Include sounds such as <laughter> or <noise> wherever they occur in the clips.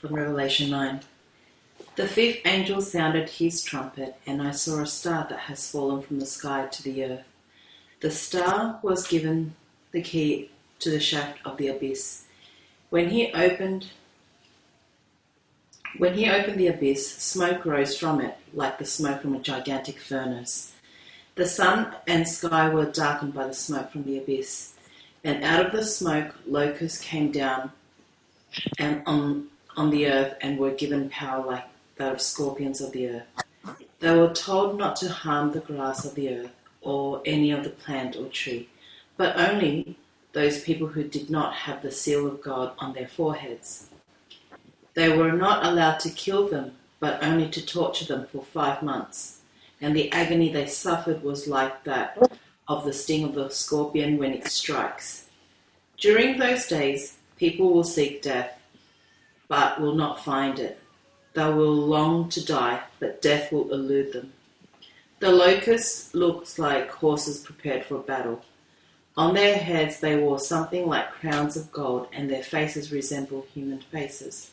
from Revelation 9. The fifth angel sounded his trumpet, and I saw a star that has fallen from the sky to the earth. The star was given the key to the shaft of the abyss. When he opened when he opened the abyss, smoke rose from it like the smoke from a gigantic furnace. The sun and sky were darkened by the smoke from the abyss, and out of the smoke locusts came down and on on the earth and were given power like that of scorpions of the earth. They were told not to harm the grass of the earth or any of the plant or tree, but only those people who did not have the seal of God on their foreheads. They were not allowed to kill them, but only to torture them for five months, and the agony they suffered was like that of the sting of the scorpion when it strikes. During those days, people will seek death, but will not find it. They will long to die, but death will elude them. The locusts looked like horses prepared for battle. On their heads they wore something like crowns of gold, and their faces resembled human faces.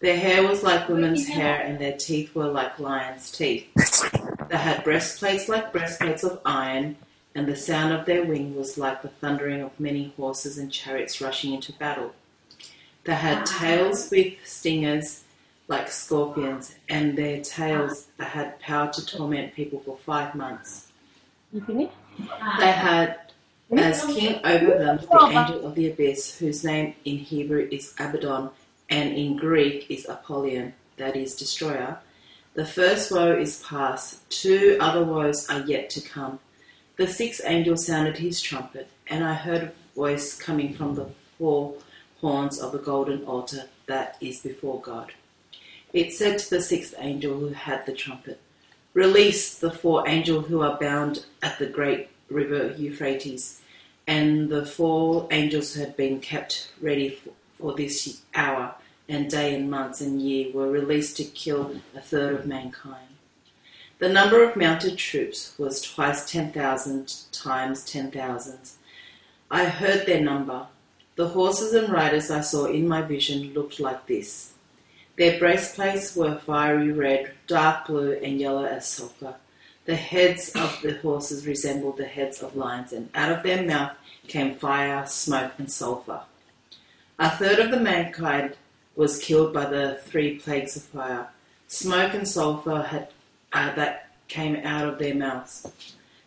Their hair was like women's hair, and their teeth were like lions' teeth. <laughs> They had breastplates like breastplates of iron, and the sound of their wing was like the thundering of many horses and chariots rushing into battle. They had tails with stingers like scorpions, and their tails had power to torment people for five months. They had as king over them the angel of the abyss, whose name in Hebrew is Abaddon, and in Greek is Apollyon, that is, destroyer. The first woe is past, two other woes are yet to come. The sixth angel sounded his trumpet, and I heard a voice coming from the four horns of the golden altar that is before God. It said to the sixth angel who had the trumpet, Release the four angels who are bound at the great river Euphrates. And the four angels who had been kept ready for, for this hour and day and months and year were released to kill a third of mankind. The number of mounted troops was twice 10,000 times 10,000. I heard their number. The horses and riders I saw in my vision looked like this. Their breastplates were fiery red, dark blue, and yellow as sulphur. The heads of the horses resembled the heads of lions, and out of their mouth came fire, smoke, and sulphur. A third of the mankind was killed by the three plagues of fire. Smoke and sulphur had uh, that came out of their mouths.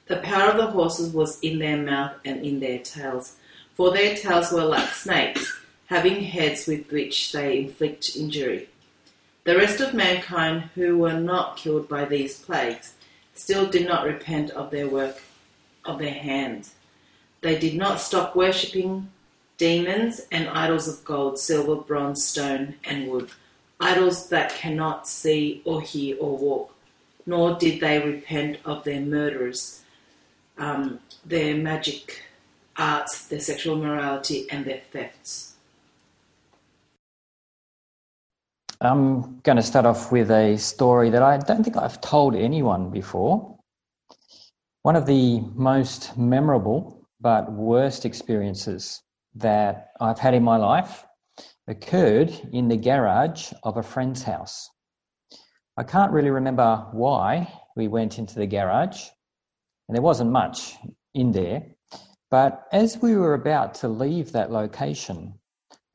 The power of the horses was in their mouth and in their tails, for their tails were like snakes, having heads with which they inflict injury. The rest of mankind who were not killed by these plagues still did not repent of their work of their hands. They did not stop worshipping demons and idols of gold, silver, bronze, stone, and wood, idols that cannot see or hear or walk. Nor did they repent of their murderers, um, their magic arts, their sexual morality, and their thefts. I'm going to start off with a story that I don't think I've told anyone before. One of the most memorable but worst experiences that I've had in my life occurred in the garage of a friend's house. I can't really remember why we went into the garage, and there wasn't much in there. But as we were about to leave that location,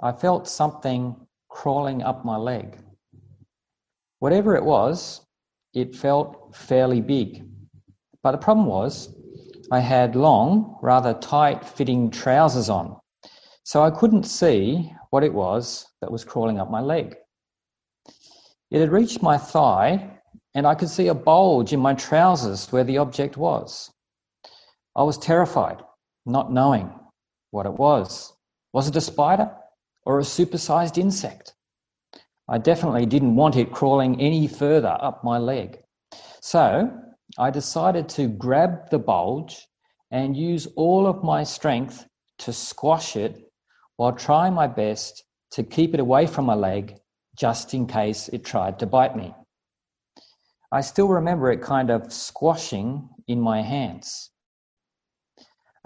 I felt something crawling up my leg. Whatever it was, it felt fairly big. But the problem was, I had long, rather tight fitting trousers on, so I couldn't see what it was that was crawling up my leg. It had reached my thigh, and I could see a bulge in my trousers where the object was. I was terrified, not knowing what it was. Was it a spider or a supersized insect? I definitely didn't want it crawling any further up my leg. So I decided to grab the bulge and use all of my strength to squash it while trying my best to keep it away from my leg just in case it tried to bite me. I still remember it kind of squashing in my hands.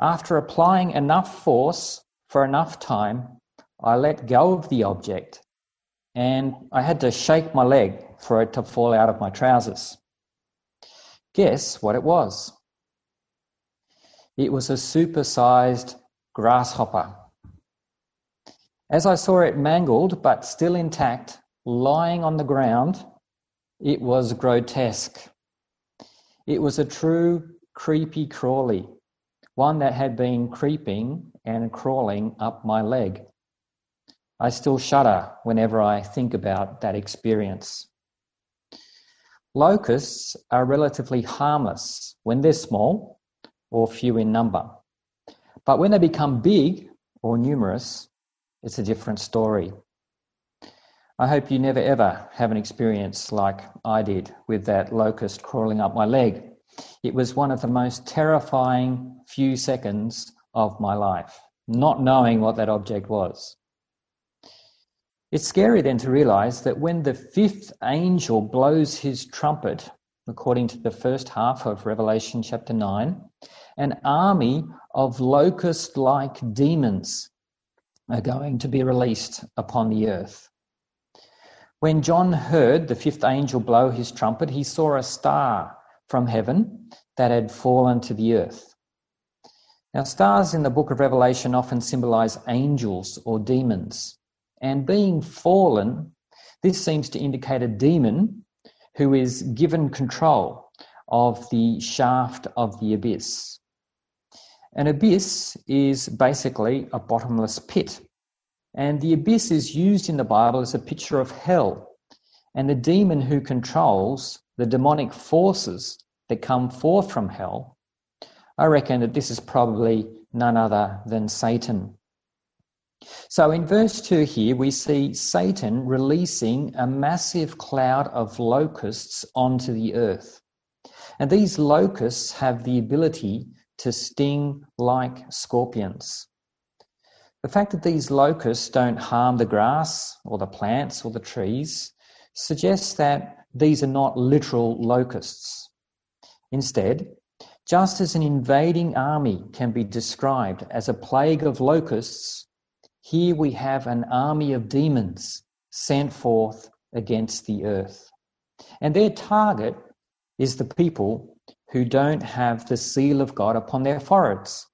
After applying enough force for enough time, I let go of the object and I had to shake my leg for it to fall out of my trousers. Guess what it was? It was a supersized grasshopper. As I saw it mangled but still intact, lying on the ground, it was grotesque. It was a true creepy crawly, one that had been creeping and crawling up my leg. I still shudder whenever I think about that experience. Locusts are relatively harmless when they're small or few in number. But when they become big or numerous, it's a different story. I hope you never ever have an experience like I did with that locust crawling up my leg. It was one of the most terrifying few seconds of my life, not knowing what that object was. It's scary then to realize that when the fifth angel blows his trumpet, according to the first half of Revelation chapter 9, an army of locust like demons are going to be released upon the earth. When John heard the fifth angel blow his trumpet, he saw a star from heaven that had fallen to the earth. Now, stars in the book of Revelation often symbolize angels or demons. And being fallen, this seems to indicate a demon who is given control of the shaft of the abyss. An abyss is basically a bottomless pit. And the abyss is used in the Bible as a picture of hell. And the demon who controls the demonic forces that come forth from hell, I reckon that this is probably none other than Satan. So in verse 2 here, we see Satan releasing a massive cloud of locusts onto the earth. And these locusts have the ability to sting like scorpions. The fact that these locusts don't harm the grass or the plants or the trees suggests that these are not literal locusts. Instead, just as an invading army can be described as a plague of locusts, here we have an army of demons sent forth against the earth. And their target is the people who don't have the seal of God upon their foreheads.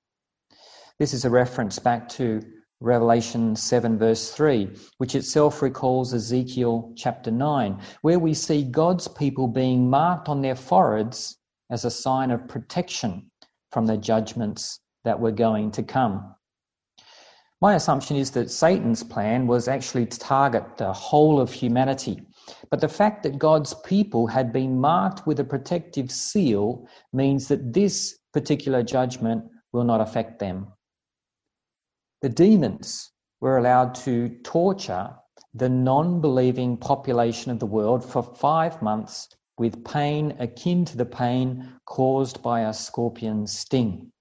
This is a reference back to Revelation 7, verse 3, which itself recalls Ezekiel chapter 9, where we see God's people being marked on their foreheads as a sign of protection from the judgments that were going to come. My assumption is that Satan's plan was actually to target the whole of humanity. But the fact that God's people had been marked with a protective seal means that this particular judgment will not affect them. The demons were allowed to torture the non believing population of the world for five months with pain akin to the pain caused by a scorpion's sting.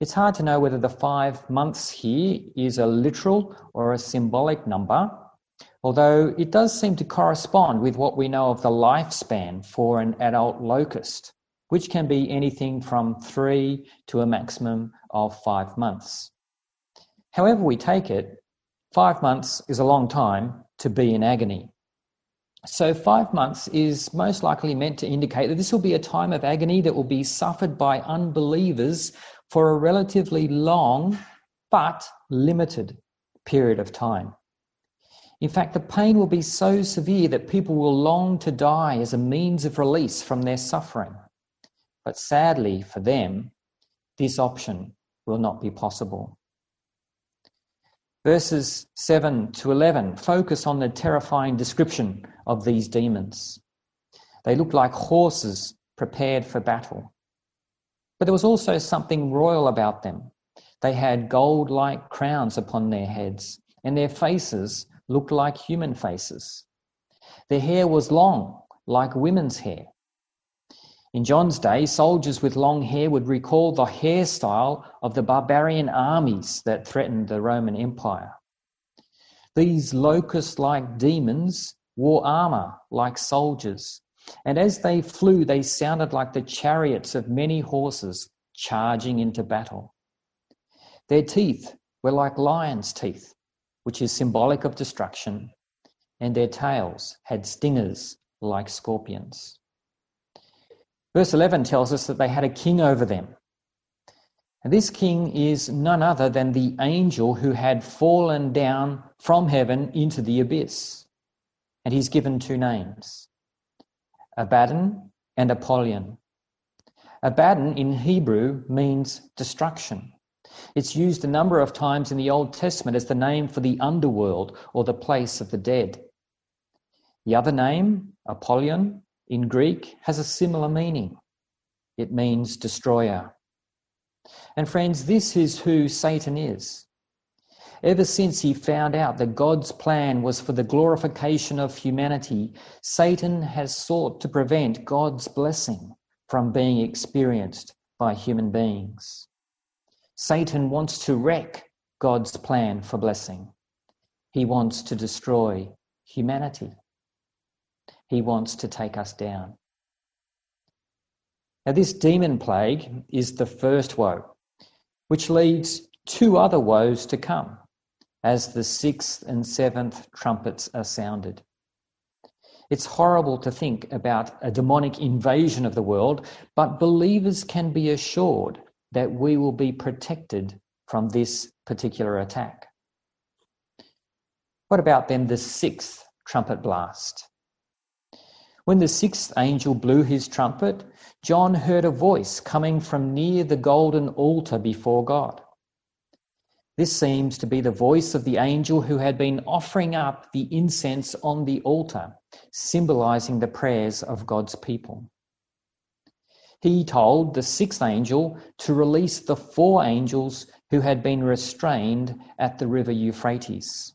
It's hard to know whether the five months here is a literal or a symbolic number, although it does seem to correspond with what we know of the lifespan for an adult locust, which can be anything from three to a maximum of five months. However, we take it, five months is a long time to be in agony. So, five months is most likely meant to indicate that this will be a time of agony that will be suffered by unbelievers for a relatively long but limited period of time. In fact, the pain will be so severe that people will long to die as a means of release from their suffering. But sadly for them, this option will not be possible. Verses 7 to 11 focus on the terrifying description of these demons. They looked like horses prepared for battle. But there was also something royal about them. They had gold like crowns upon their heads, and their faces looked like human faces. Their hair was long, like women's hair, in John's day, soldiers with long hair would recall the hairstyle of the barbarian armies that threatened the Roman Empire. These locust like demons wore armor like soldiers, and as they flew, they sounded like the chariots of many horses charging into battle. Their teeth were like lions' teeth, which is symbolic of destruction, and their tails had stingers like scorpions. Verse 11 tells us that they had a king over them. And this king is none other than the angel who had fallen down from heaven into the abyss. And he's given two names Abaddon and Apollyon. Abaddon in Hebrew means destruction. It's used a number of times in the Old Testament as the name for the underworld or the place of the dead. The other name, Apollyon, in Greek has a similar meaning. It means destroyer. And friends, this is who Satan is. Ever since he found out that God's plan was for the glorification of humanity, Satan has sought to prevent God's blessing from being experienced by human beings. Satan wants to wreck God's plan for blessing. He wants to destroy humanity. He wants to take us down. Now, this demon plague is the first woe, which leads two other woes to come as the sixth and seventh trumpets are sounded. It's horrible to think about a demonic invasion of the world, but believers can be assured that we will be protected from this particular attack. What about then the sixth trumpet blast? When the sixth angel blew his trumpet, John heard a voice coming from near the golden altar before God. This seems to be the voice of the angel who had been offering up the incense on the altar, symbolizing the prayers of God's people. He told the sixth angel to release the four angels who had been restrained at the river Euphrates.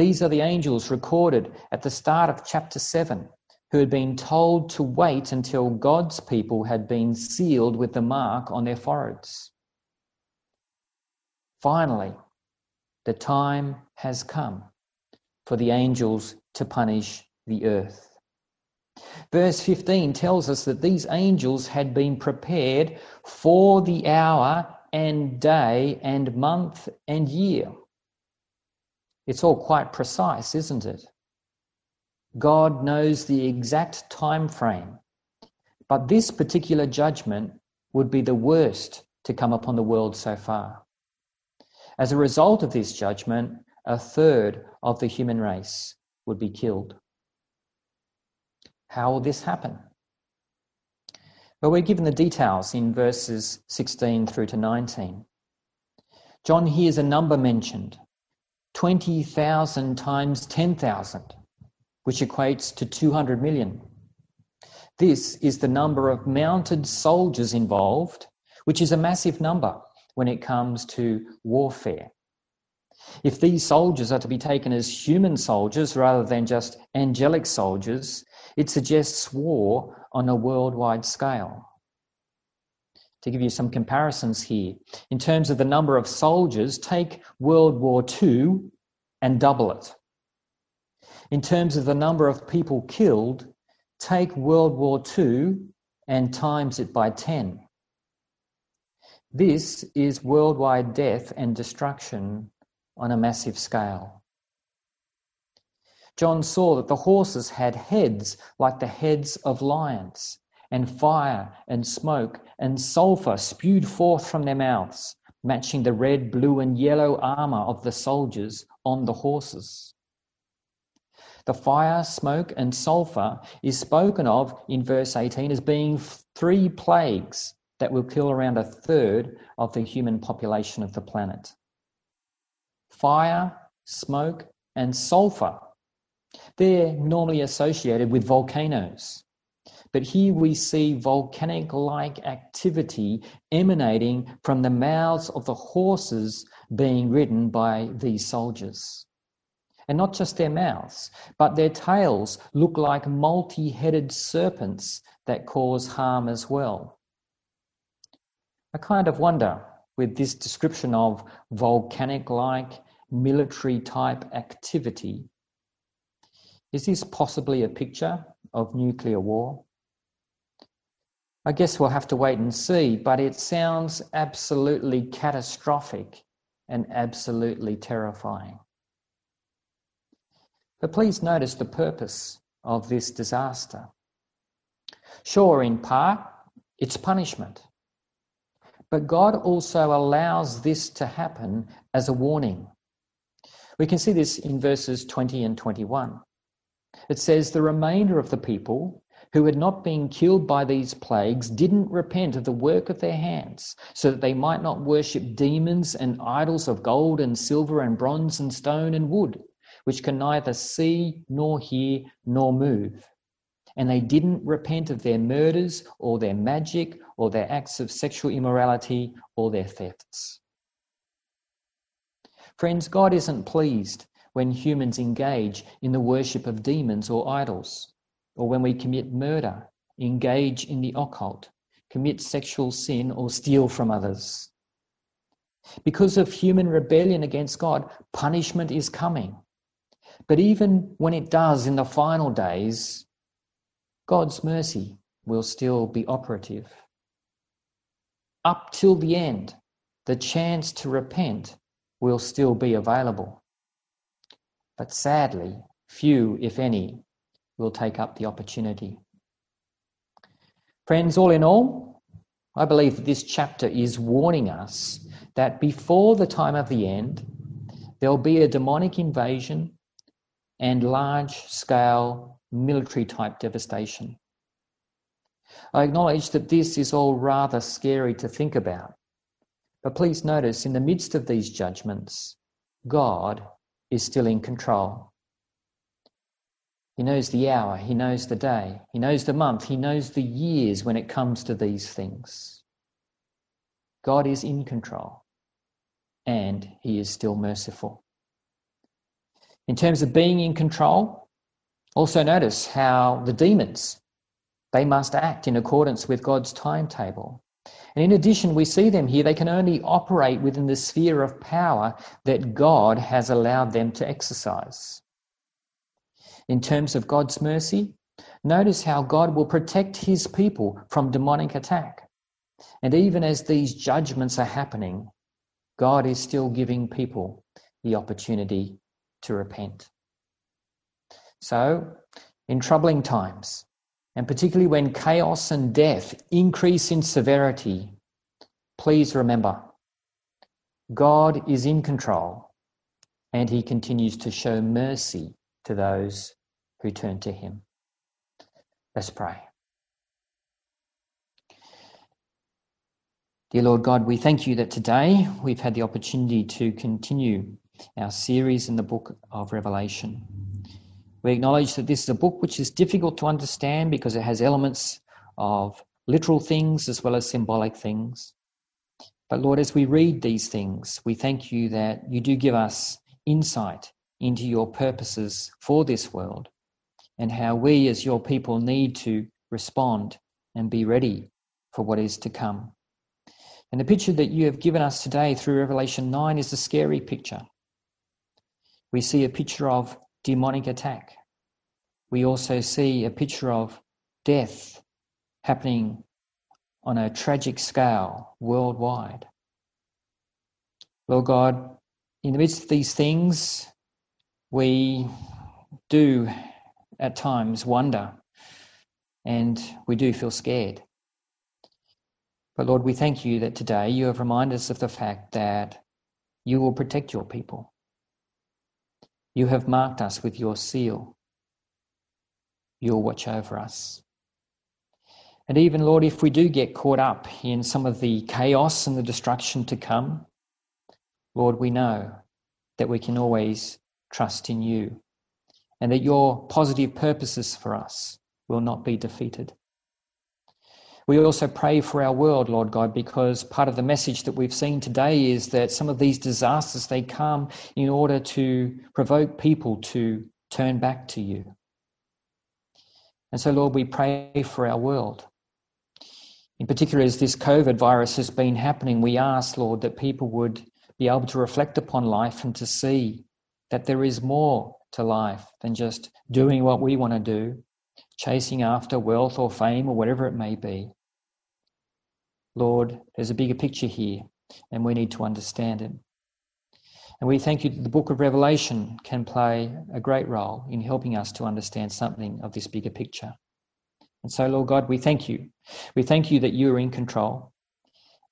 These are the angels recorded at the start of chapter 7 who had been told to wait until God's people had been sealed with the mark on their foreheads. Finally, the time has come for the angels to punish the earth. Verse 15 tells us that these angels had been prepared for the hour and day and month and year it's all quite precise, isn't it? God knows the exact time frame. But this particular judgment would be the worst to come upon the world so far. As a result of this judgment, a third of the human race would be killed. How will this happen? Well, we're given the details in verses 16 through to 19. John hears a number mentioned 20,000 times 10,000, which equates to 200 million. This is the number of mounted soldiers involved, which is a massive number when it comes to warfare. If these soldiers are to be taken as human soldiers rather than just angelic soldiers, it suggests war on a worldwide scale to give you some comparisons here. In terms of the number of soldiers, take World War II and double it. In terms of the number of people killed, take World War II and times it by 10. This is worldwide death and destruction on a massive scale. John saw that the horses had heads like the heads of lions and fire and smoke and sulphur spewed forth from their mouths, matching the red, blue, and yellow armour of the soldiers on the horses. The fire, smoke, and sulphur is spoken of in verse 18 as being three plagues that will kill around a third of the human population of the planet. Fire, smoke, and sulphur. They're normally associated with volcanoes. But here we see volcanic like activity emanating from the mouths of the horses being ridden by these soldiers. And not just their mouths, but their tails look like multi headed serpents that cause harm as well. I kind of wonder with this description of volcanic like military type activity, is this possibly a picture of nuclear war? I guess we'll have to wait and see, but it sounds absolutely catastrophic and absolutely terrifying. But please notice the purpose of this disaster. Sure, in part, it's punishment. But God also allows this to happen as a warning. We can see this in verses 20 and 21. It says, The remainder of the people who had not been killed by these plagues didn't repent of the work of their hands, so that they might not worship demons and idols of gold and silver and bronze and stone and wood, which can neither see nor hear nor move. And they didn't repent of their murders or their magic or their acts of sexual immorality or their thefts. Friends, God isn't pleased when humans engage in the worship of demons or idols or when we commit murder, engage in the occult, commit sexual sin, or steal from others. Because of human rebellion against God, punishment is coming. But even when it does in the final days, God's mercy will still be operative. Up till the end, the chance to repent will still be available. But sadly, few, if any, will take up the opportunity. Friends, all in all, I believe that this chapter is warning us that before the time of the end, there'll be a demonic invasion and large scale military type devastation. I acknowledge that this is all rather scary to think about. But please notice, in the midst of these judgments, God is still in control. He knows the hour, He knows the day, He knows the month, He knows the years when it comes to these things. God is in control and He is still merciful. In terms of being in control, also notice how the demons they must act in accordance with God's timetable. And in addition, we see them here, they can only operate within the sphere of power that God has allowed them to exercise in terms of God's mercy, notice how God will protect his people from demonic attack. And even as these judgments are happening, God is still giving people the opportunity to repent. So, in troubling times, and particularly when chaos and death increase in severity, please remember God is in control and he continues to show mercy to those who turn to him. Let's pray. Dear Lord God, we thank you that today we've had the opportunity to continue our series in the book of Revelation. We acknowledge that this is a book which is difficult to understand because it has elements of literal things as well as symbolic things. But Lord, as we read these things, we thank you that you do give us insight into your purposes for this world and how we as your people need to respond and be ready for what is to come. And the picture that you have given us today through Revelation 9 is a scary picture. We see a picture of demonic attack. We also see a picture of death happening on a tragic scale worldwide. Lord God, in the midst of these things, we do at times wonder and we do feel scared. But Lord, we thank you that today you have reminded us of the fact that you will protect your people. You have marked us with your seal. You'll watch over us. And even, Lord, if we do get caught up in some of the chaos and the destruction to come, Lord, we know that we can always trust in you and that your positive purposes for us will not be defeated. We also pray for our world, Lord God, because part of the message that we've seen today is that some of these disasters they come in order to provoke people to turn back to you. And so, Lord, we pray for our world. In particular, as this COVID virus has been happening, we ask, Lord, that people would be able to reflect upon life and to see that there is more to life than just doing what we want to do, chasing after wealth or fame or whatever it may be. Lord, there's a bigger picture here, and we need to understand it. And we thank you that the book of Revelation can play a great role in helping us to understand something of this bigger picture. And so, Lord God, we thank you. We thank you that you are in control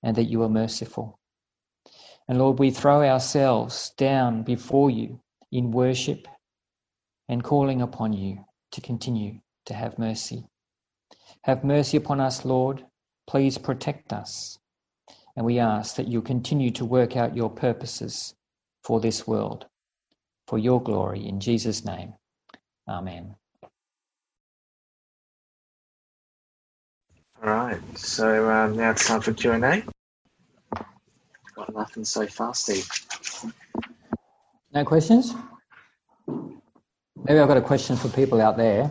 and that you are merciful. And Lord, we throw ourselves down before you in worship and calling upon you to continue to have mercy. Have mercy upon us, Lord. Please protect us. And we ask that you continue to work out your purposes for this world, for your glory. In Jesus' name, Amen. All right, so um, now it's time for Q and A. Got nothing so far, Steve. No questions? Maybe I've got a question for people out there.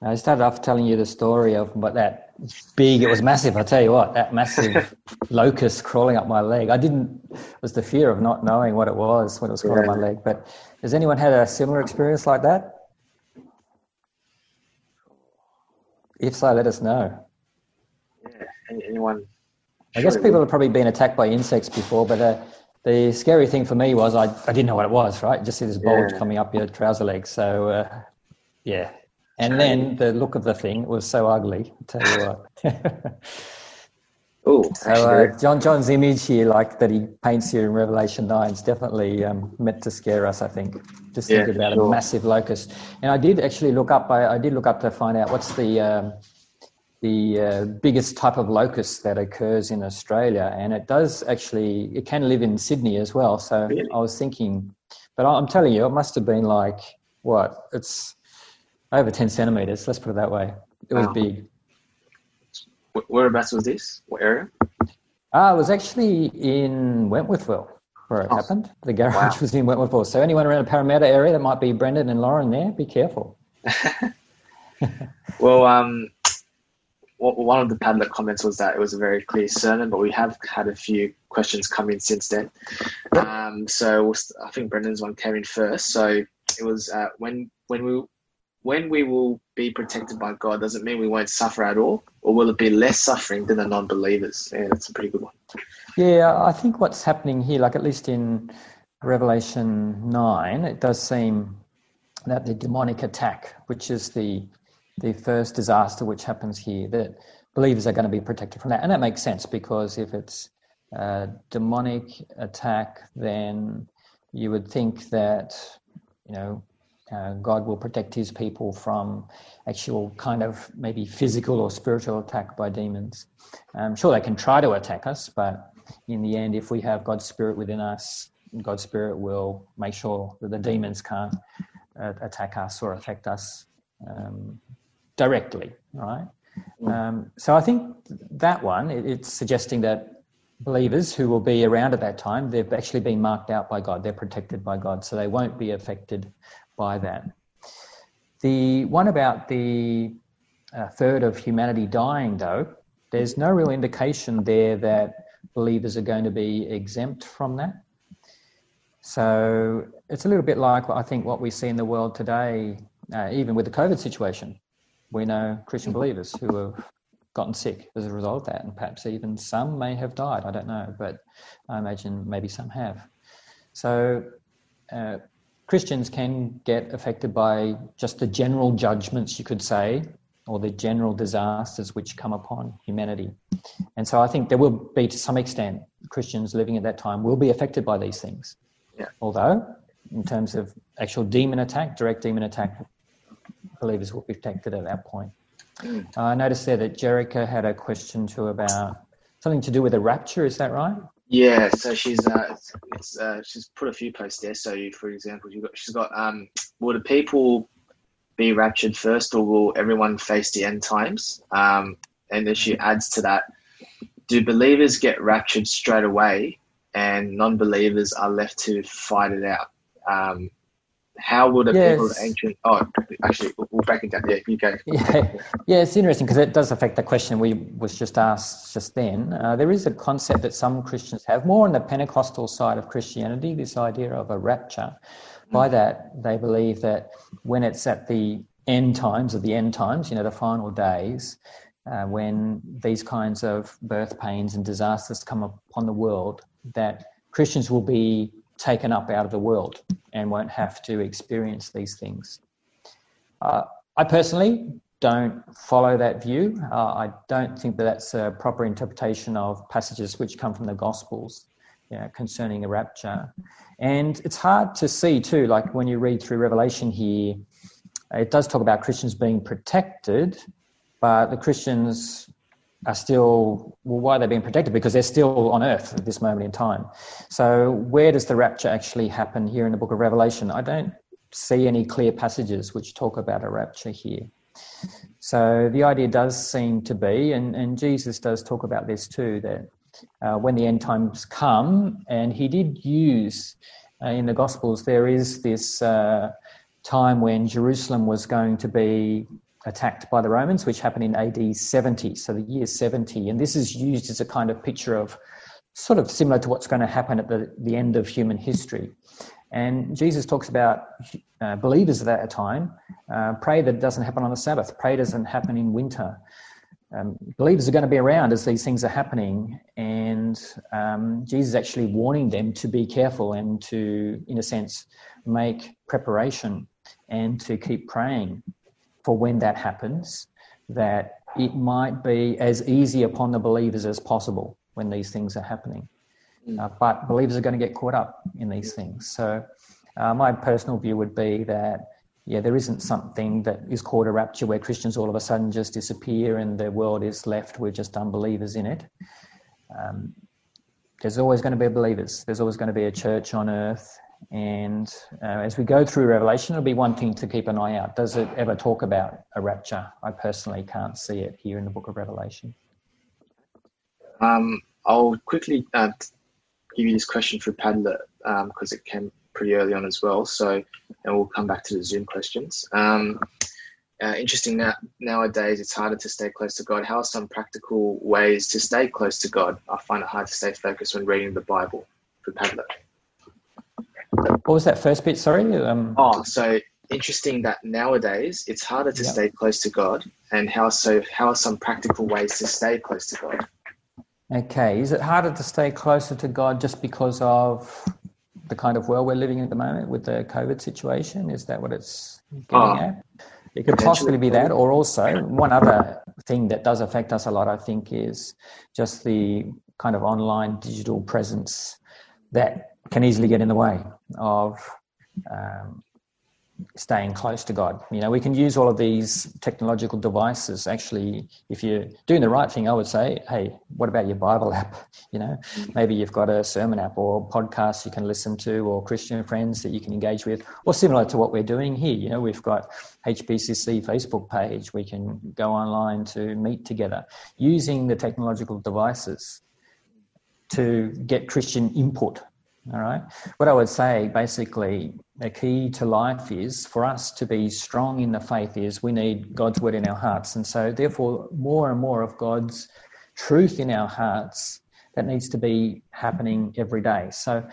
I started off telling you the story of what that big, it was massive. I tell you what, that massive <laughs> locust crawling up my leg. I didn't, it was the fear of not knowing what it was when it was crawling yeah. up my leg. But has anyone had a similar experience like that? If so, let us know. Yeah, anyone? I guess people have probably been attacked by insects before, but uh, the scary thing for me was I, I didn't know what it was, right? Just see this bulge yeah. coming up your trouser leg. So, uh, yeah. And then the look of the thing was so ugly. I'll tell you what. oh, <laughs> so uh, John John's image here, like that he paints here in Revelation nine, is definitely um, meant to scare us. I think. Just yeah, thinking about sure. a massive locust. And I did actually look up. I, I did look up to find out what's the um, the uh, biggest type of locust that occurs in Australia, and it does actually it can live in Sydney as well. So really? I was thinking, but I'm telling you, it must have been like what it's over ten centimeters. Let's put it that way. It was wow. big. Whereabouts was this? What area? Ah, it was actually in Wentworthville where it oh. happened. The garage wow. was in Wentworthville. So anyone around the Parramatta area that might be Brendan and Lauren there, be careful. <laughs> well, um, one of the Padlet comments was that it was a very clear sermon, but we have had a few questions come in since then. Um, so I think Brendan's one came in first. So it was uh, when when we when we will be protected by God, does it mean we won't suffer at all, or will it be less suffering than the non-believers? Yeah, that's a pretty good one. Yeah, I think what's happening here, like at least in Revelation nine, it does seem that the demonic attack, which is the the first disaster which happens here, that believers are going to be protected from that. And that makes sense because if it's a demonic attack, then you would think that, you know, uh, God will protect his people from actual kind of maybe physical or spiritual attack by demons. I'm sure they can try to attack us, but in the end, if we have God's Spirit within us, God's Spirit will make sure that the demons can't uh, attack us or affect us um, directly, right? Mm. Um, so I think that one, it, it's suggesting that believers who will be around at that time, they've actually been marked out by God, they're protected by God, so they won't be affected by that. The one about the uh, third of humanity dying, though, there's no real indication there that believers are going to be exempt from that. So it's a little bit like I think what we see in the world today, uh, even with the COVID situation we know Christian believers who have gotten sick as a result of that, and perhaps even some may have died. I don't know, but I imagine maybe some have. So uh, Christians can get affected by just the general judgments, you could say, or the general disasters which come upon humanity. And so I think there will be, to some extent, Christians living at that time will be affected by these things. Yeah. Although, in terms of actual demon attack, direct demon attack, believers will be protected at that point. Uh, I noticed there that Jerica had a question too about something to do with the rapture. Is that right? Yeah. So she's uh, uh, she's put a few posts there. So, for example, got, she's got um, will the people be raptured first, or will everyone face the end times? Um, and then she adds to that: Do believers get raptured straight away, and non-believers are left to fight it out? Um, how would a yes. people ancient? Oh, actually, we'll back into that. Yeah, you go. Yeah, yeah, it's interesting because it does affect the question we was just asked just then. Uh, there is a concept that some Christians have more on the Pentecostal side of Christianity. This idea of a rapture. Mm. By that, they believe that when it's at the end times of the end times, you know, the final days, uh, when these kinds of birth pains and disasters come upon the world, that Christians will be taken up out of the world and won't have to experience these things. Uh, I personally don't follow that view. Uh, I don't think that that's a proper interpretation of passages which come from the Gospels you know, concerning a rapture. And it's hard to see, too, like when you read through Revelation here, it does talk about Christians being protected, but the Christians are still, well, why are they being protected? Because they're still on earth at this moment in time. So, where does the rapture actually happen here in the book of Revelation? I don't see any clear passages which talk about a rapture here. So, the idea does seem to be, and, and Jesus does talk about this too, that uh, when the end times come, and he did use uh, in the Gospels, there is this uh, time when Jerusalem was going to be attacked by the Romans, which happened in AD 70, so the year 70. And this is used as a kind of picture of sort of similar to what's going to happen at the, the end of human history. And Jesus talks about uh, believers at that time uh, pray that it doesn't happen on the Sabbath, pray doesn't happen in winter. Um, believers are going to be around as these things are happening, and um, Jesus is actually warning them to be careful and to, in a sense, make preparation and to keep praying for when that happens, that it might be as easy upon the believers as possible when these things are happening. Mm. Uh, but believers are going to get caught up in these things. So, uh, my personal view would be that, yeah, there isn't something that is called a rapture where Christians all of a sudden just disappear and the world is left with just unbelievers in it. Um, there's always going to be believers. There's always going to be a church on earth, and uh, as we go through Revelation, it'll be one thing to keep an eye out. Does it ever talk about a rapture? I personally can't see it here in the book of Revelation. Um, I'll quickly uh, give you this question for Padlet because um, it came pretty early on as well. So, and we'll come back to the Zoom questions. Um, uh, interesting that nowadays it's harder to stay close to God. How are some practical ways to stay close to God? I find it hard to stay focused when reading the Bible for Padlet. What was that first bit? Sorry. Um, oh, so interesting that nowadays it's harder to stay close to God, and how so? How are some practical ways to stay close to God? Okay, is it harder to stay closer to God just because of the kind of world we're living in at the moment with the COVID situation? Is that what it's getting oh, at? It could possibly be that, or also one other thing that does affect us a lot, I think, is just the kind of online digital presence that can easily get in the way of um, staying close to God. You know, we can use all of these technological devices. Actually, if you're doing the right thing, I would say, hey, what about your Bible <laughs> app? You know, maybe you've got a sermon app or podcasts you can listen to, or Christian friends that you can engage with, or similar to what we're doing here. You know, we've got HBCC Facebook page. We can go online to meet together using the technological devices to get Christian input all right. What I would say basically, the key to life is for us to be strong in the faith is we need God's word in our hearts. And so, therefore, more and more of God's truth in our hearts that needs to be happening every day. So,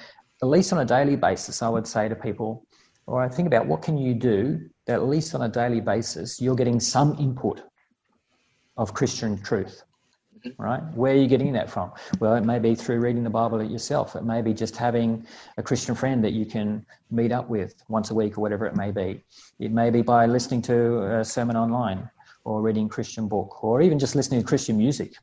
at least on a daily basis, I would say to people, or I think about what can you do that at least on a daily basis you're getting some input of Christian truth right? Where are you getting that from? Well, it may be through reading the Bible yourself. It may be just having a Christian friend that you can meet up with once a week or whatever it may be. It may be by listening to a sermon online or reading Christian book or even just listening to Christian music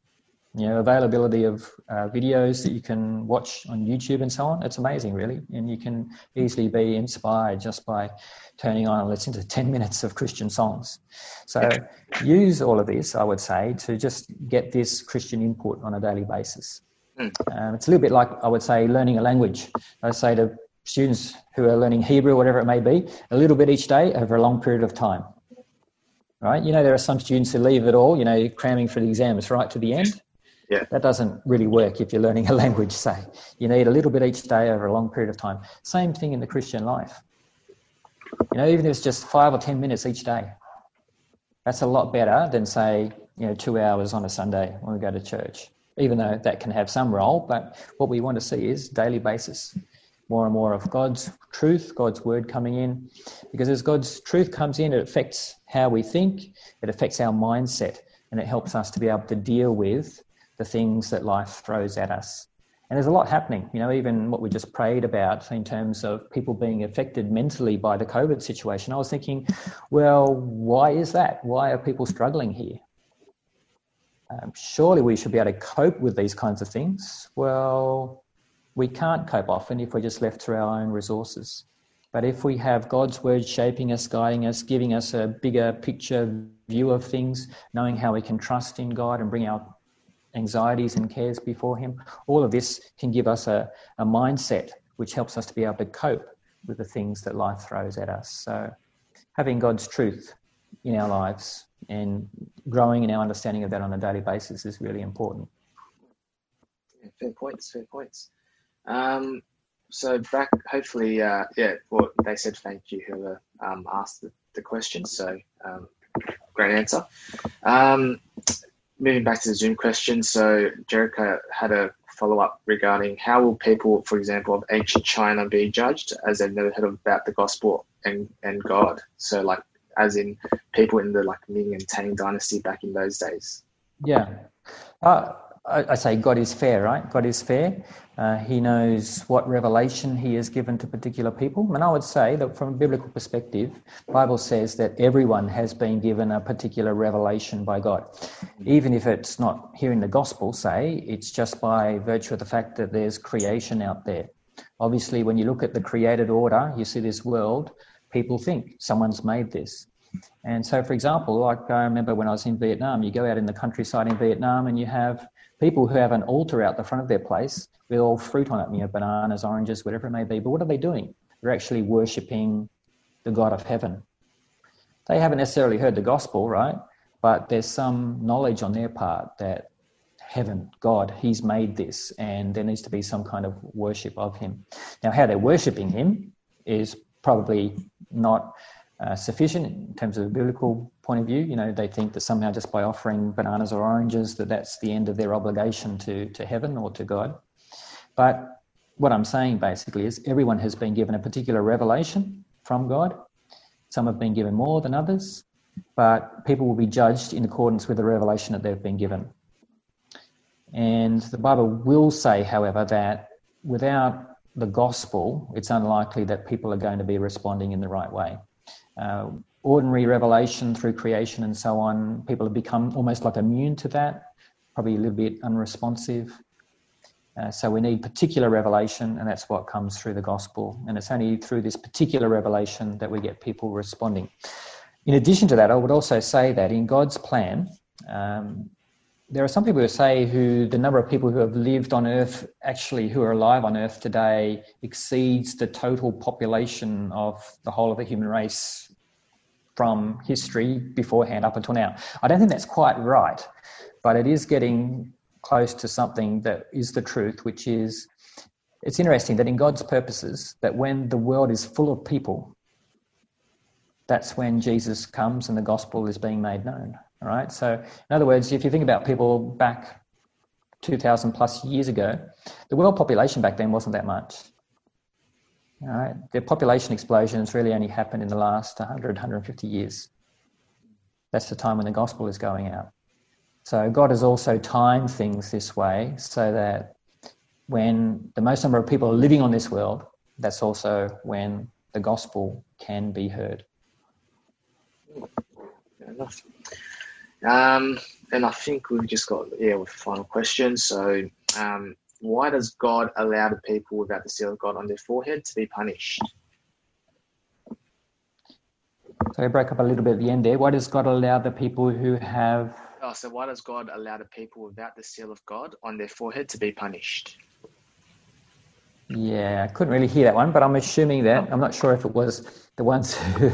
you know, availability of uh, videos that you can watch on YouTube and so on. It's amazing, really. And you can easily be inspired just by turning on and listening to <laughs> 10 minutes of Christian songs. So <laughs> use all of this, I would say, to just get this Christian input on a daily basis. Hmm. Um, it's a little bit like, I would say, learning a language. I say to students who are learning Hebrew, whatever it may be, a little bit each day over a long period of time. Right? You know, there are some students who leave it all, you know, cramming for the exams right to the end yeah. That doesn't really work if you're learning a language, say. You need a little bit each day over a long period of time. Same thing in the Christian life. You know, even if it's just five or 10 minutes each day, that's a lot better than, say, you know, two hours on a Sunday when we go to church, even though that can have some role. But what we want to see is daily basis, more and more of God's truth, God's word coming in. Because as God's truth comes in, it affects how we think, it affects our mindset, and it helps us to be able to deal with the things that life throws at us And there's a lot happening, you know, even what we just prayed about in terms of people being affected mentally by the COVID situation. I was thinking, well, why is that? Why are people struggling here? Um, surely we should be able to cope with these kinds of things. Well, we can't cope often if we're just left to our own resources. But if we have God's word shaping us, guiding us, giving us a bigger picture view of things, knowing how we can trust in God and bring our anxieties and cares before Him, all of this can give us a, a mindset which helps us to be able to cope with the things that life throws at us. So, having God's truth in our lives and growing in our understanding of that on a daily basis is really important. Fair points, fair points. Um, so back, hopefully, uh, yeah. Well, they said thank you whoever um, asked the, the question. So um, great answer. Moving back to the Zoom question. So Jericho had a follow up regarding how will people, for example, of ancient China be judged as they've never heard about the gospel and and God. So like as in people in the like Ming and Tang dynasty back in those days. Yeah. Uh, I, I say God is fair, right? God is fair. Uh, he knows what revelation he has given to particular people. And I would say that from a biblical perspective, Bible says that everyone has been given a particular revelation by God. Even if it's not hearing the gospel, say, it's just by virtue of the fact that there's creation out there. Obviously, when you look at the created order, you see this world, people think someone's made this. And so, for example, like I remember when I was in Vietnam, you go out in the countryside in Vietnam and you have people who have an altar out the front of their place with all fruit on it, you know, bananas, oranges, whatever it may be. But what are they doing? They're actually worshipping the God of heaven. They haven't necessarily heard the gospel, right? But there's some knowledge on their part that heaven, God, He's made this, and there needs to be some kind of worship of Him. Now, how they're worshipping Him is probably not uh, sufficient in terms of a biblical point of view. You know, they think that somehow just by offering bananas or oranges that that's the end of their obligation to to heaven or to God. But what I'm saying basically is everyone has been given a particular revelation from God. Some have been given more than others, but people will be judged in accordance with the revelation that they've been given. And the Bible will say, however, that without the gospel, it's unlikely that people are going to be responding in the right way uh, ordinary revelation through creation and so on, people have become almost like immune to that, probably a little bit unresponsive. Uh, so we need particular revelation, and that's what comes through the gospel. And it's only through this particular revelation that we get people responding. In addition to that, I would also say that in God's plan, um, there are some people who say who the number of people who have lived on earth actually who are alive on earth today exceeds the total population of the whole of the human race from history beforehand up until now. I don't think that's quite right, but it is getting close to something that is the truth, which is it's interesting that in God's purposes, that when the world is full of people, that's when Jesus comes and the gospel is being made known. All right. So, in other words, if you think about people back 2,000 plus years ago, the world population back then wasn't that much. All right. The population explosion has really only happened in the last 100, 150 years. That's the time when the gospel is going out. So God has also timed things this way so that when the most number of people are living on this world, that's also when the gospel can be heard. Um, and I think we've just got yeah with the final question. So um, why does God allow the people without the seal of God on their forehead to be punished? So I broke up a little bit at the end there. Why does God allow the people who have? Oh, so why does God allow the people without the seal of God on their forehead to be punished? Yeah, I couldn't really hear that one, but I'm assuming that I'm not sure if it was the ones <laughs> who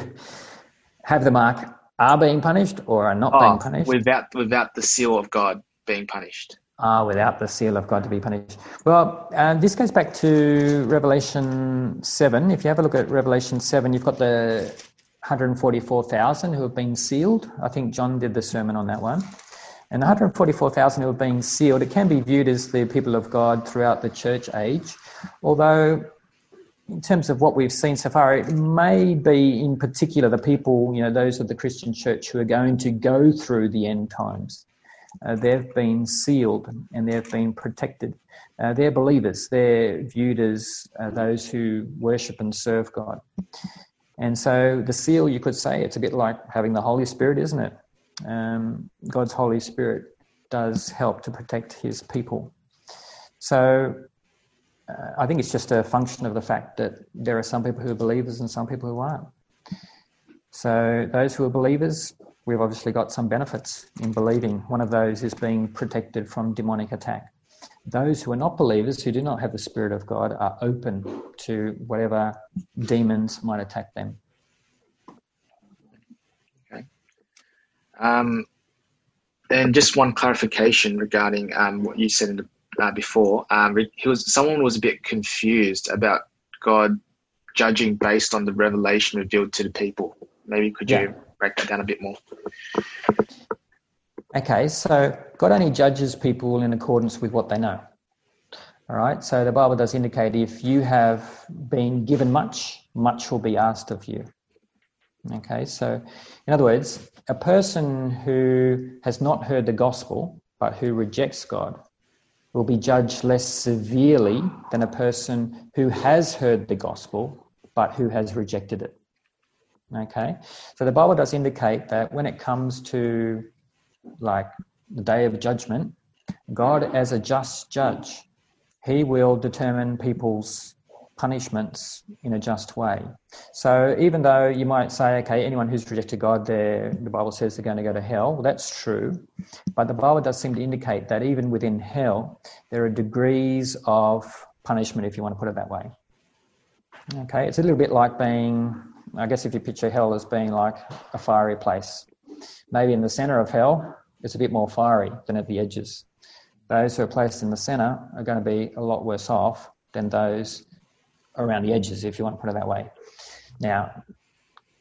have the mark are being punished or are not oh, being punished. Without without the seal of God being punished are without the seal of God to be punished. Well, uh, this goes back to Revelation 7. If you have a look at Revelation 7, you've got the 144,000 who have been sealed. I think John did the sermon on that one. And the 144,000 who have been sealed, it can be viewed as the people of God throughout the church age, although in terms of what we've seen so far, it may be in particular the people, you know, those of the Christian church who are going to go through the end times uh, they've been sealed and they've been protected. Uh, they're believers. They're viewed as uh, those who worship and serve God. And so the seal, you could say, it's a bit like having the Holy Spirit, isn't it? Um, God's Holy Spirit does help to protect His people. So uh, I think it's just a function of the fact that there are some people who are believers and some people who aren't. So those who are believers, we've obviously got some benefits in believing. One of those is being protected from demonic attack. Those who are not believers, who do not have the Spirit of God, are open to whatever demons might attack them. Okay. Um, and just one clarification regarding um, what you said in the uh, before. Um, he was someone was a bit confused about God judging based on the revelation revealed to the people. Maybe could you break that down a bit more? Okay, so God only judges people in accordance with what they know. All right, so the Bible does indicate if you have been given much, much will be asked of you. Okay, so in other words, a person who has not heard the gospel but who rejects God will be judged less severely than a person who has heard the gospel but who has rejected it. Okay? So the Bible does indicate that when it comes to like the day of judgment, God, as a just judge, he will determine people's punishments in a just way. So even though you might say, okay, anyone who's rejected God, there the Bible says they're going to go to hell. Well, that's true. But the Bible does seem to indicate that even within hell, there are degrees of punishment, if you want to put it that way. Okay, it's a little bit like being, I guess if you picture hell as being like a fiery place. Maybe in the center of hell, it's a bit more fiery than at the edges. Those who are placed in the center are going to be a lot worse off than those around the edges, if you want to put it that way. Now,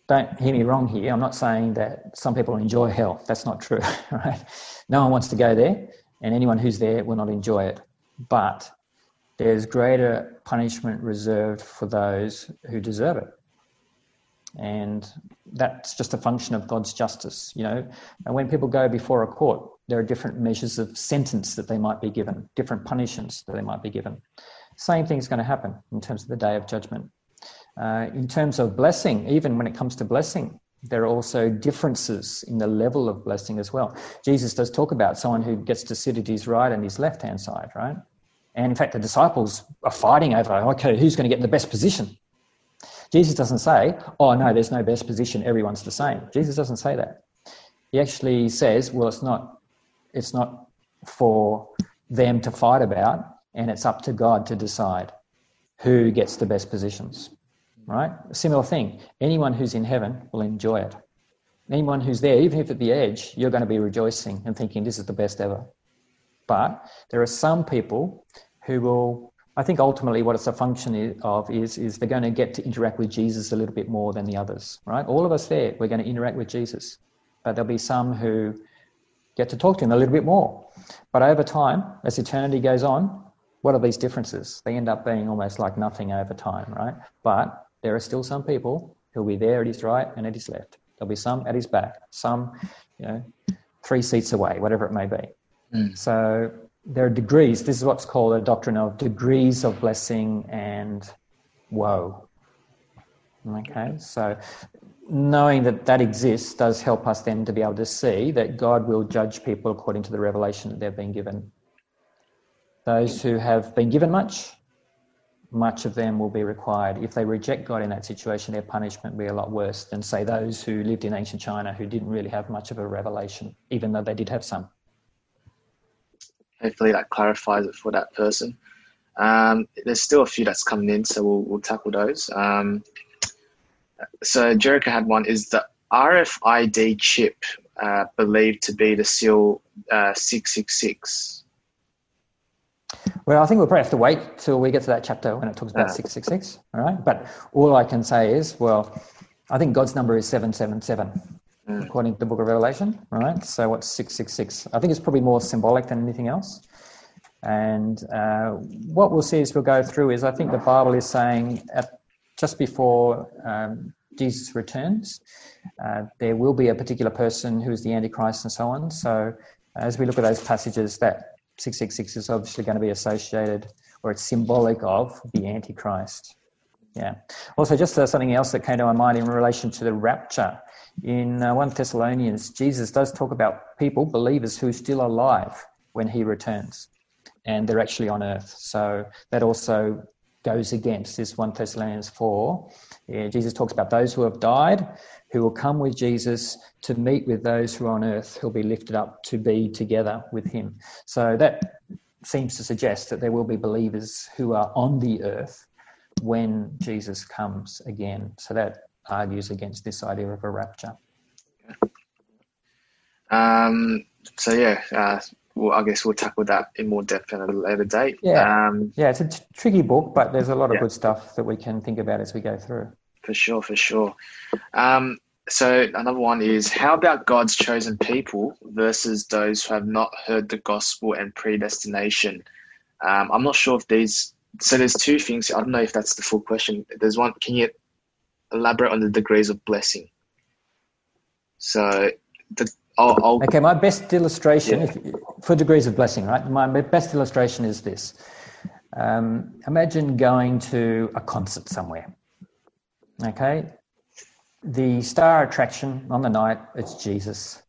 don't hear me wrong here. I'm not saying that some people enjoy hell. That's not true, <laughs> right? No one wants to go there, and anyone who's there will not enjoy it. But there's greater punishment reserved for those who deserve it. And that's just a function of God's justice, you know. And when people go before a court, there are different measures of sentence that they might be given, different punishments that they might be given. Same thing is going to happen in terms of the day of judgment. Uh, in terms of blessing, even when it comes to blessing, there are also differences in the level of blessing as well. Jesus does talk about someone who gets to sit at his right and his left hand side, right? And in fact, the disciples are fighting over, okay, who's going to get the best position? Jesus doesn't say, oh, no, there's no best position, everyone's the same. Jesus doesn't say that. He actually says, well, it's not, it's not for them to fight about, and it's up to God to decide who gets the best positions. Right? A similar thing. Anyone who's in heaven will enjoy it. Anyone who's there, even if at the edge, you're going to be rejoicing and thinking this is the best ever. But there are some people who will, I think ultimately what it's a function of is, is they're going to get to interact with Jesus a little bit more than the others, right? All of us there, we're going to interact with Jesus. But there'll be some who get to talk to him a little bit more. But over time, as eternity goes on, what are these differences? They end up being almost like nothing over time, right? But there are still some people who'll be there at his right and at his left. There'll be some at his back, some, you know, three seats away, whatever it may be. Mm. So there are degrees. This is what's called a doctrine of degrees of blessing and woe. Okay, so knowing that that exists does help us then to be able to see that God will judge people according to the revelation that they've been given. Those who have been given much, much of them will be required. If they reject God in that situation, their punishment will be a lot worse than, say, those who lived in ancient China who didn't really have much of a revelation, even though they did have some. Hopefully, that clarifies it for that person. Um, there's still a few that's coming in, so we'll, we'll tackle those. Um, so, Jericho had one is the RFID chip uh, believed to be the seal uh, 666? Well, I think we'll probably have to wait till we get to that chapter when it talks about 666. All right. But all I can say is, well, I think God's number is 777, mm. according to the book of Revelation. Right. So what's 666? I think it's probably more symbolic than anything else. And uh, what we'll see as we'll go through is I think the Bible is saying at, just before um, Jesus returns, uh, there will be a particular person who is the Antichrist and so on. So As we look at those passages, that 666 is obviously going to be associated or it's symbolic of the Antichrist. Yeah. Also, just uh, something else that came to my mind in relation to the rapture. In uh, 1 Thessalonians, Jesus does talk about people, believers, who are still alive when he returns and they're actually on earth. So that also goes against this 1 Thessalonians 4. Yeah, Jesus talks about those who have died, who will come with Jesus to meet with those who are on earth, who'll be lifted up to be together with him. So that seems to suggest that there will be believers who are on the earth when Jesus comes again. So that argues against this idea of a rapture. Um, so yeah, uh, well, I guess we'll tackle that in more depth at a later date. Yeah, um, yeah, it's a t- tricky book, but there's a lot of yeah. good stuff that we can think about as we go through. For sure, for sure. Um, so another one is how about God's chosen people versus those who have not heard the gospel and predestination? Um, I'm not sure if these. So there's two things. I don't know if that's the full question. There's one. Can you elaborate on the degrees of blessing? So the I'll, I'll, okay, my best illustration yeah. for degrees of blessing, right? My best illustration is this. Um, imagine going to a concert somewhere. Okay, the star attraction on the night it's Jesus.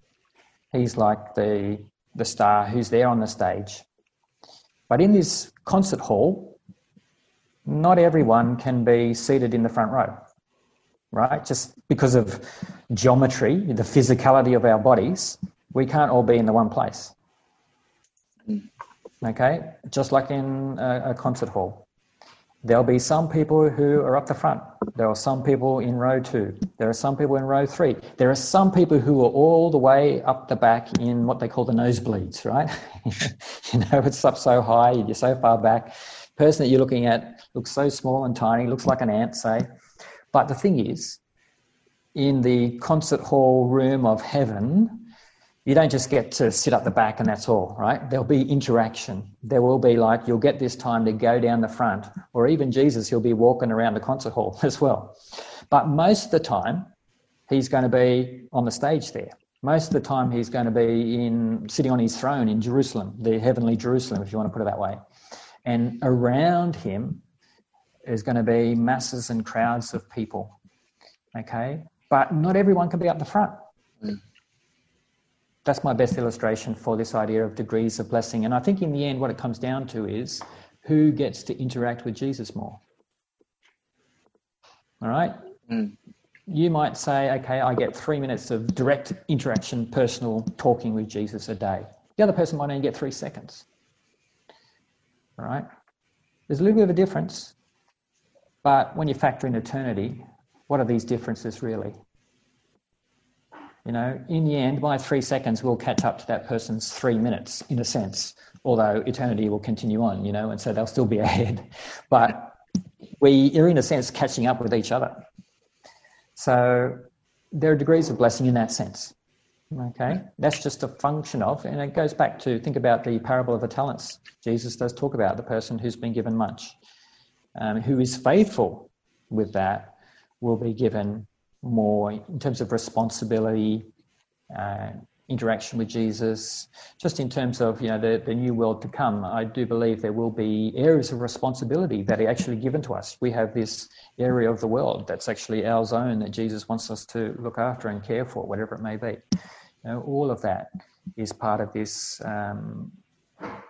He's like the the star who's there on the stage. But in this concert hall, not everyone can be seated in the front row right? Just because of geometry, the physicality of our bodies, we can't all be in the one place. Okay, just like in a, a concert hall. There'll be some people who are up the front. There are some people in row two. There are some people in row three. There are some people who are all the way up the back in what they call the nosebleeds, right? <laughs> you know, it's up so high, you're so far back. person that you're looking at looks so small and tiny, looks like an ant, say. But the thing is, in the concert hall room of heaven, you don't just get to sit up the back and that's all, right? There'll be interaction. There will be like, you'll get this time to go down the front, or even Jesus, he'll be walking around the concert hall <laughs> as well. But most of the time, he's going to be on the stage there. Most of the time, he's going to be in sitting on his throne in Jerusalem, the heavenly Jerusalem, if you want to put it that way. And around him is going to be masses and crowds of people. Okay? But not everyone can be up the front. Mm. That's my best illustration for this idea of degrees of blessing. And I think in the end, what it comes down to is who gets to interact with Jesus more. All right? Mm. You might say, okay, I get three minutes of direct interaction, personal talking with Jesus a day. The other person might only get three seconds. All right? There's a little bit of a difference, but when you factor in eternity, what are these differences really? You know, in the end, my three seconds will catch up to that person's three minutes, in a sense, although eternity will continue on, you know, and so they'll still be <laughs> ahead. But we are, in a sense, catching up with each other. So there are degrees of blessing in that sense. Okay, that's just a function of, and it goes back to think about the parable of the talents. Jesus does talk about the person who's been given much um, who is faithful with that will be given more in terms of responsibility, uh, interaction with Jesus, just in terms of you know the, the new world to come. I do believe there will be areas of responsibility that are actually given to us. We have this area of the world that's actually our zone that Jesus wants us to look after and care for, whatever it may be. You know, all of that is part of this um,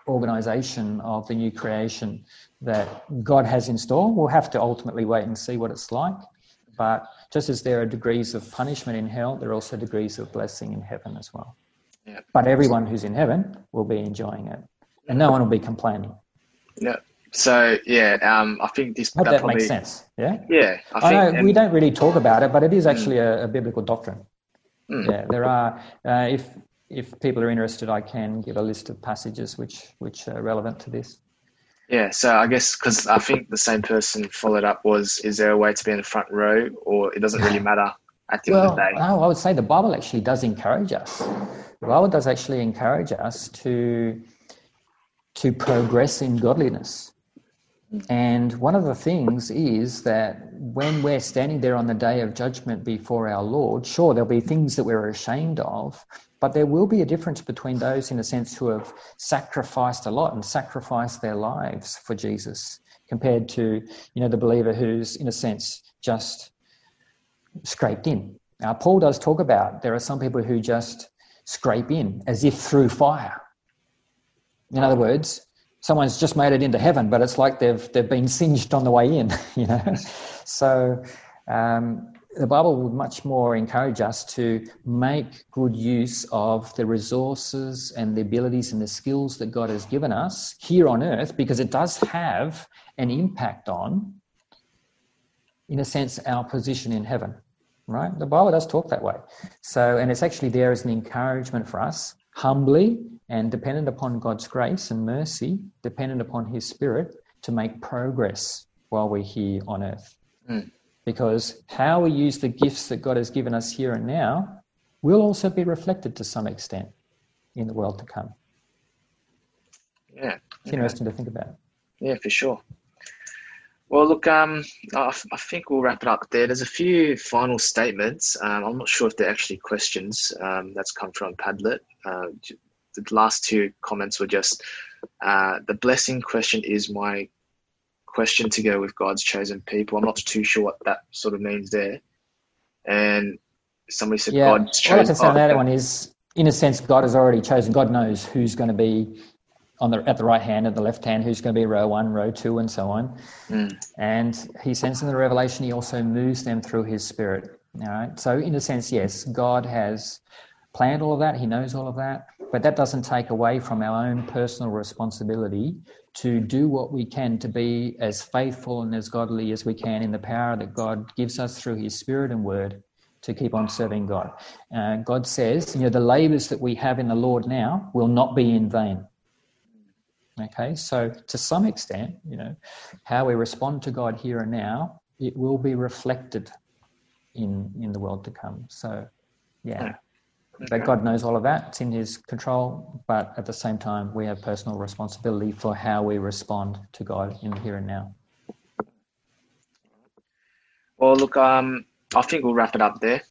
organization of the new creation that God has in store. We'll have to ultimately wait and see what it's like. But just as there are degrees of punishment in hell, there are also degrees of blessing in heaven as well. Yeah. But everyone who's in heaven will be enjoying it, and no one will be complaining. Yeah. So yeah, um, I think this I that, probably, makes sense. Yeah. Yeah. I, think, I know and, we don't really talk about it, but it is actually mm. a, a, biblical doctrine. Mm. Yeah, there are. Uh, if if people are interested, I can give a list of passages which which are relevant to this. Yeah, so I guess because I think the same person followed up was, is there a way to be in the front row, or it doesn't really matter at the well, end of the day? No, I would say the Bible actually does encourage us. The Bible does actually encourage us to to progress in godliness. And one of the things is that when we're standing there on the day of judgment before our Lord, sure, there'll be things that we're ashamed of, but there will be a difference between those, in a sense, who have sacrificed a lot and sacrificed their lives for Jesus compared to, you know, the believer who's, in a sense, just scraped in. Now, Paul does talk about there are some people who just scrape in as if through fire. In other words, someone's just made it into heaven, but it's like they've they've been singed on the way in, <laughs> you know. So um, the Bible would much more encourage us to make good use of the resources and the abilities and the skills that God has given us here on earth, because it does have an impact on, in a sense, our position in heaven. Right? The Bible does talk that way. So, and it's actually there as an encouragement for us, humbly and dependent upon God's grace and mercy, dependent upon His Spirit, to make progress while we're here on earth. Mm. Because how we use the gifts that God has given us here and now will also be reflected to some extent in the world to come. Yeah. It's interesting to think about. Yeah, for sure. Well, look, um, I, I, think we'll wrap it up there. There's a few final statements. Um, I'm not sure if they're actually questions. Um, that's come from Padlet. Uh, the last two comments were just uh, the blessing question is my question to go with God's chosen people. I'm not too sure what that sort of means there. And somebody said yeah, God's chosen. All I can say on that one is, in a sense, God has already chosen. God knows who's going to be on the at the right hand and the left hand, who's going to be row one, row two, and so on. Mm. And He sends in the revelation. He also moves them through His Spirit. All right. So, in a sense, yes, God has planned all of that. He knows all of that. But that doesn't take away from our own personal responsibility to do what we can to be as faithful and as godly as we can in the power that God gives us through His Spirit and Word to keep on serving God. Uh, God says, you know, the labors that we have in the Lord now will not be in vain. Okay, so to some extent, you know, how we respond to God here and now, it will be reflected in in the world to come. So, yeah. But God knows all of that. It's in His control. But at the same time, we have personal responsibility for how we respond to God in the here and now. Well, look, um, I think we'll wrap it up there.